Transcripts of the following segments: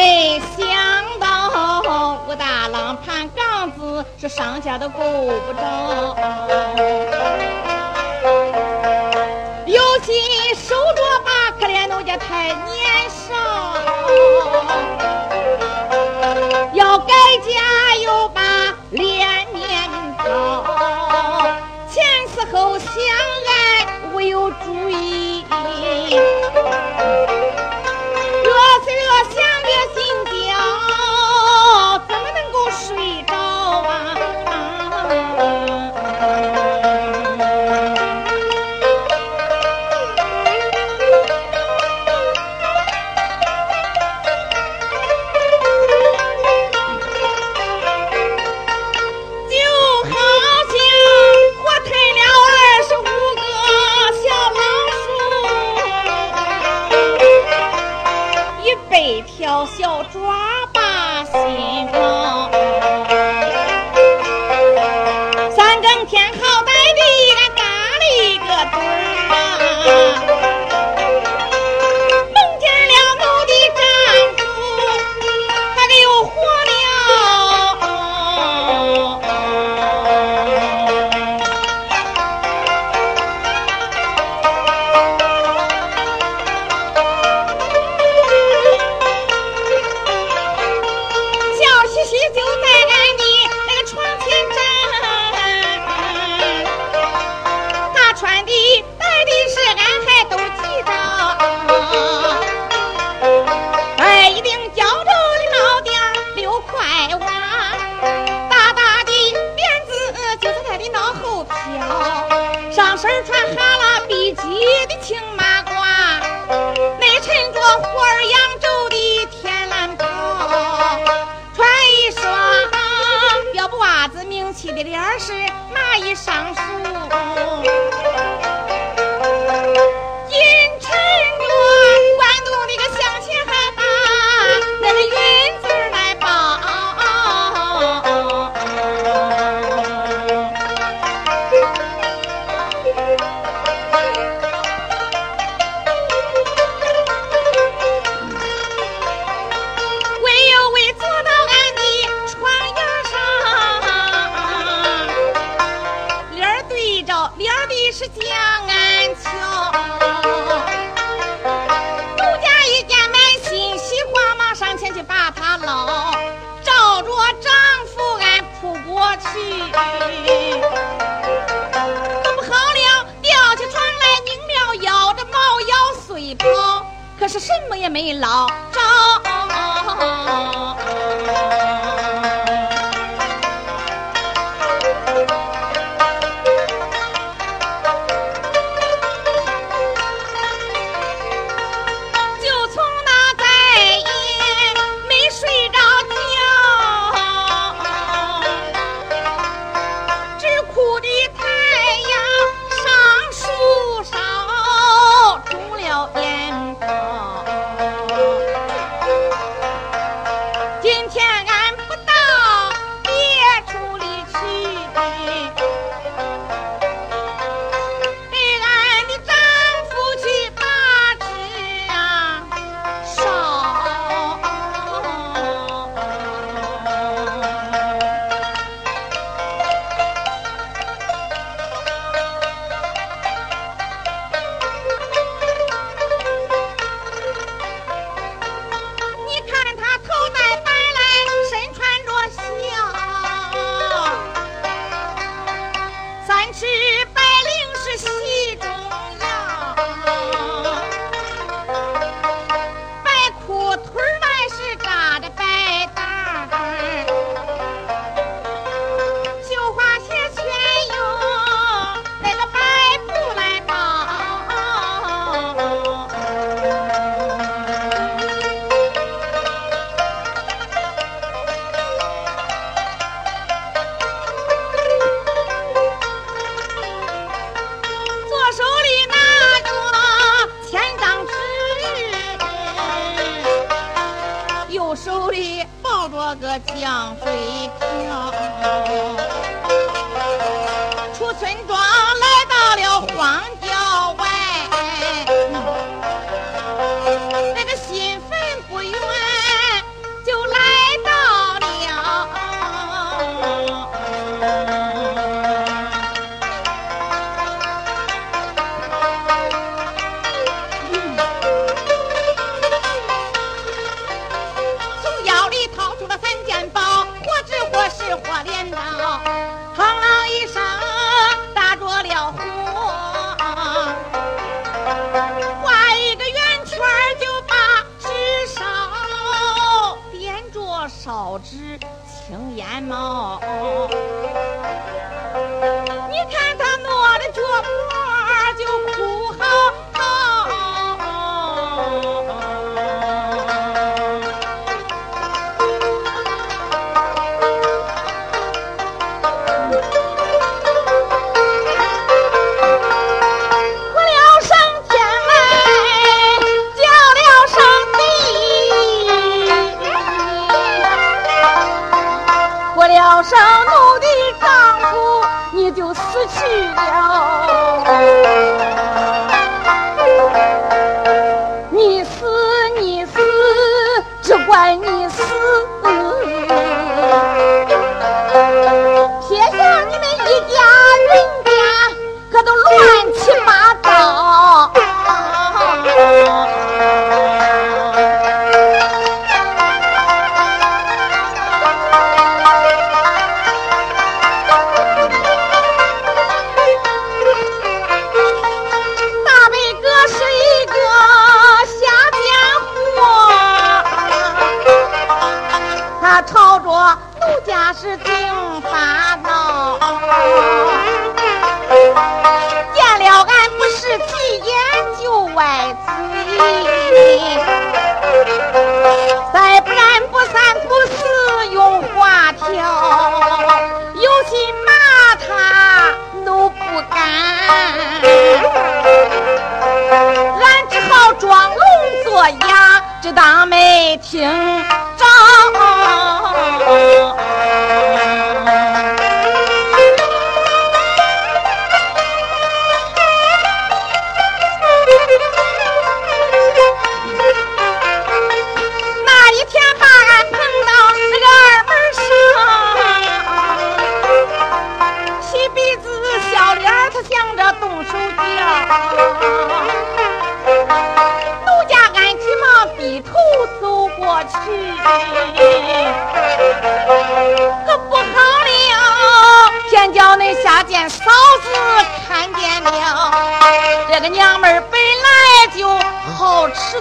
没想到武大郎攀杠子，是上家都够不着。有心守着吧，可怜奴家太年少。要改嫁又把脸面抛，前死后相爱，我有主意。身穿哈拉比基的青马褂，内衬着花儿扬州的天蓝袍，穿一双标布袜子，名气的脸儿是那一上树？什么也没捞着。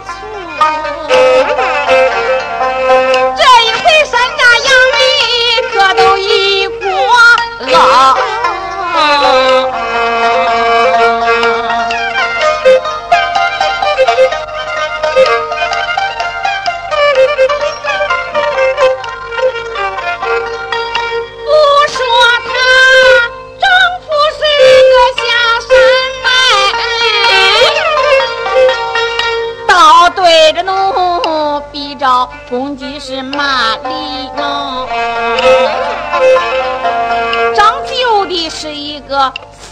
错.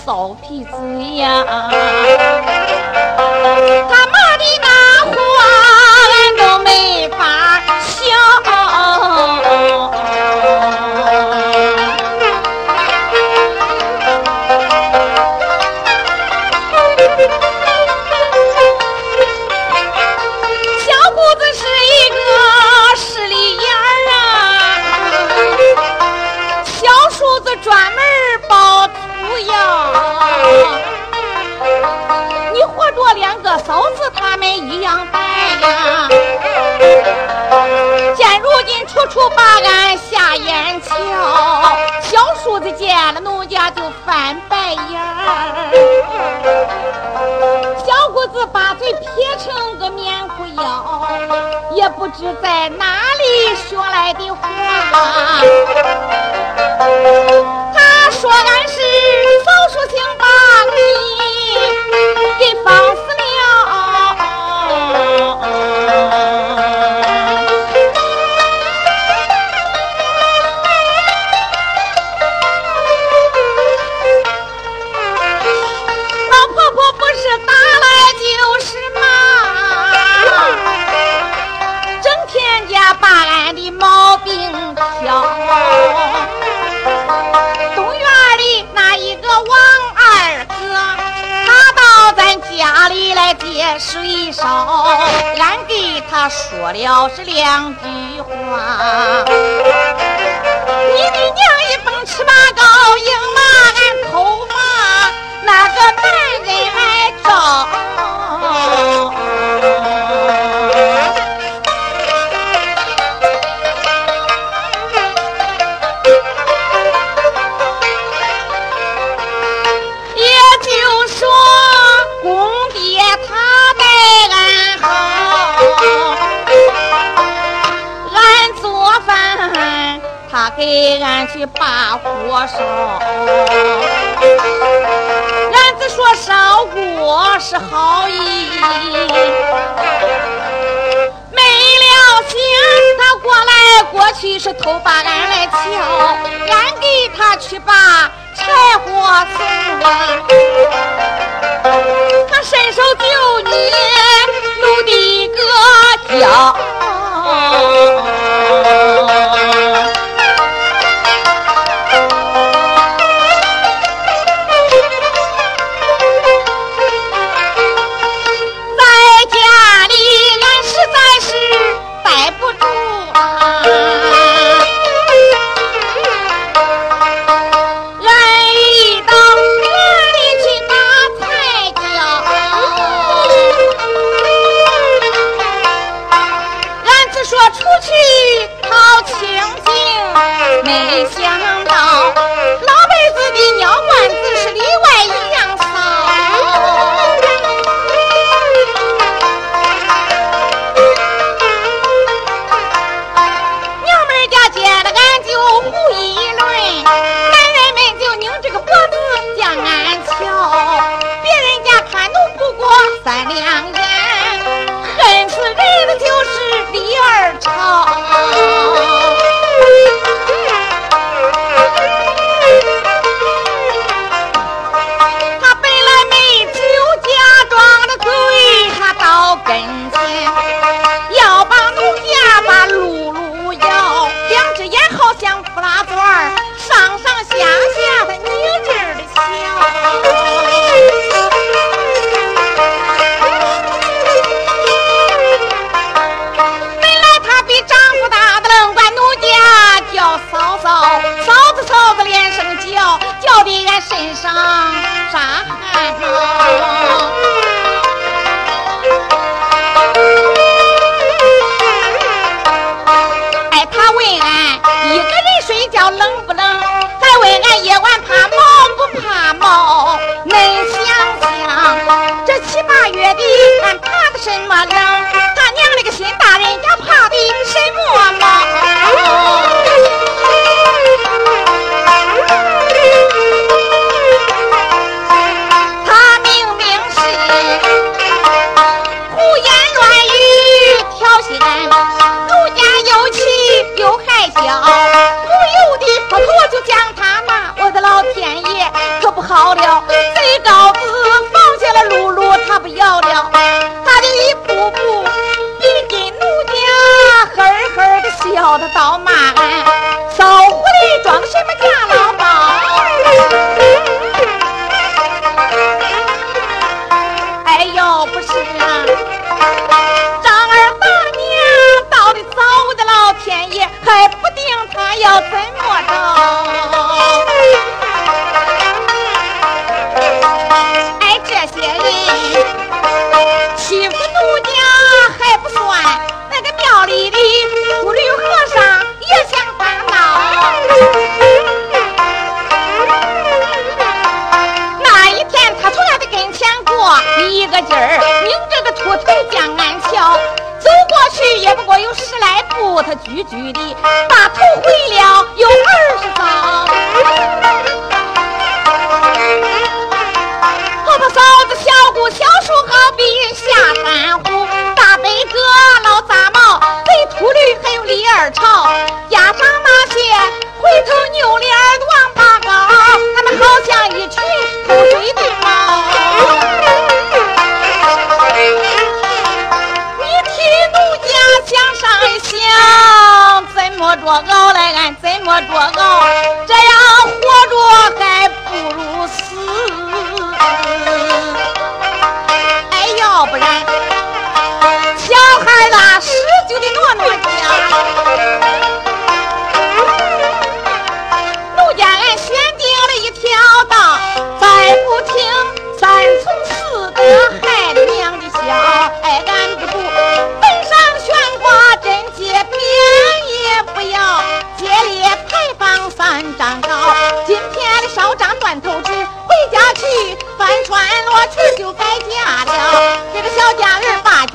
狗屁职业啊子把嘴撇成个棉裤腰，也不知在哪里学来的话。他说俺是扫树青，把你给放。在水烧，俺给他说了是两句话。你的娘一蹦七八高，硬把俺头发那个男人来找。给俺去把火烧，俺只说烧锅是好意，没了想他过来过去是偷把俺来瞧，俺给他去把柴火送，他伸手就捏奴的个脚。扶他举举的把头回了有二十遭婆婆嫂子小姑小叔好比下山虎大悲哥老杂毛黑秃驴还有李二朝压上那些回头扭脸的王八羔他们好像一群偷水的呀，怎么多高来俺怎么多高。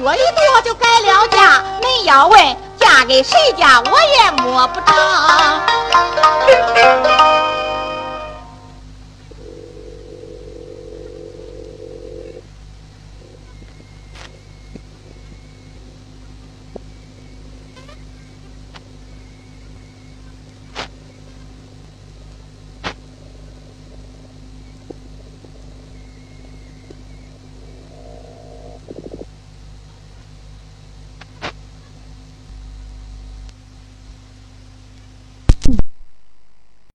我一多就改了嫁，你要问嫁给谁家，我也摸不着。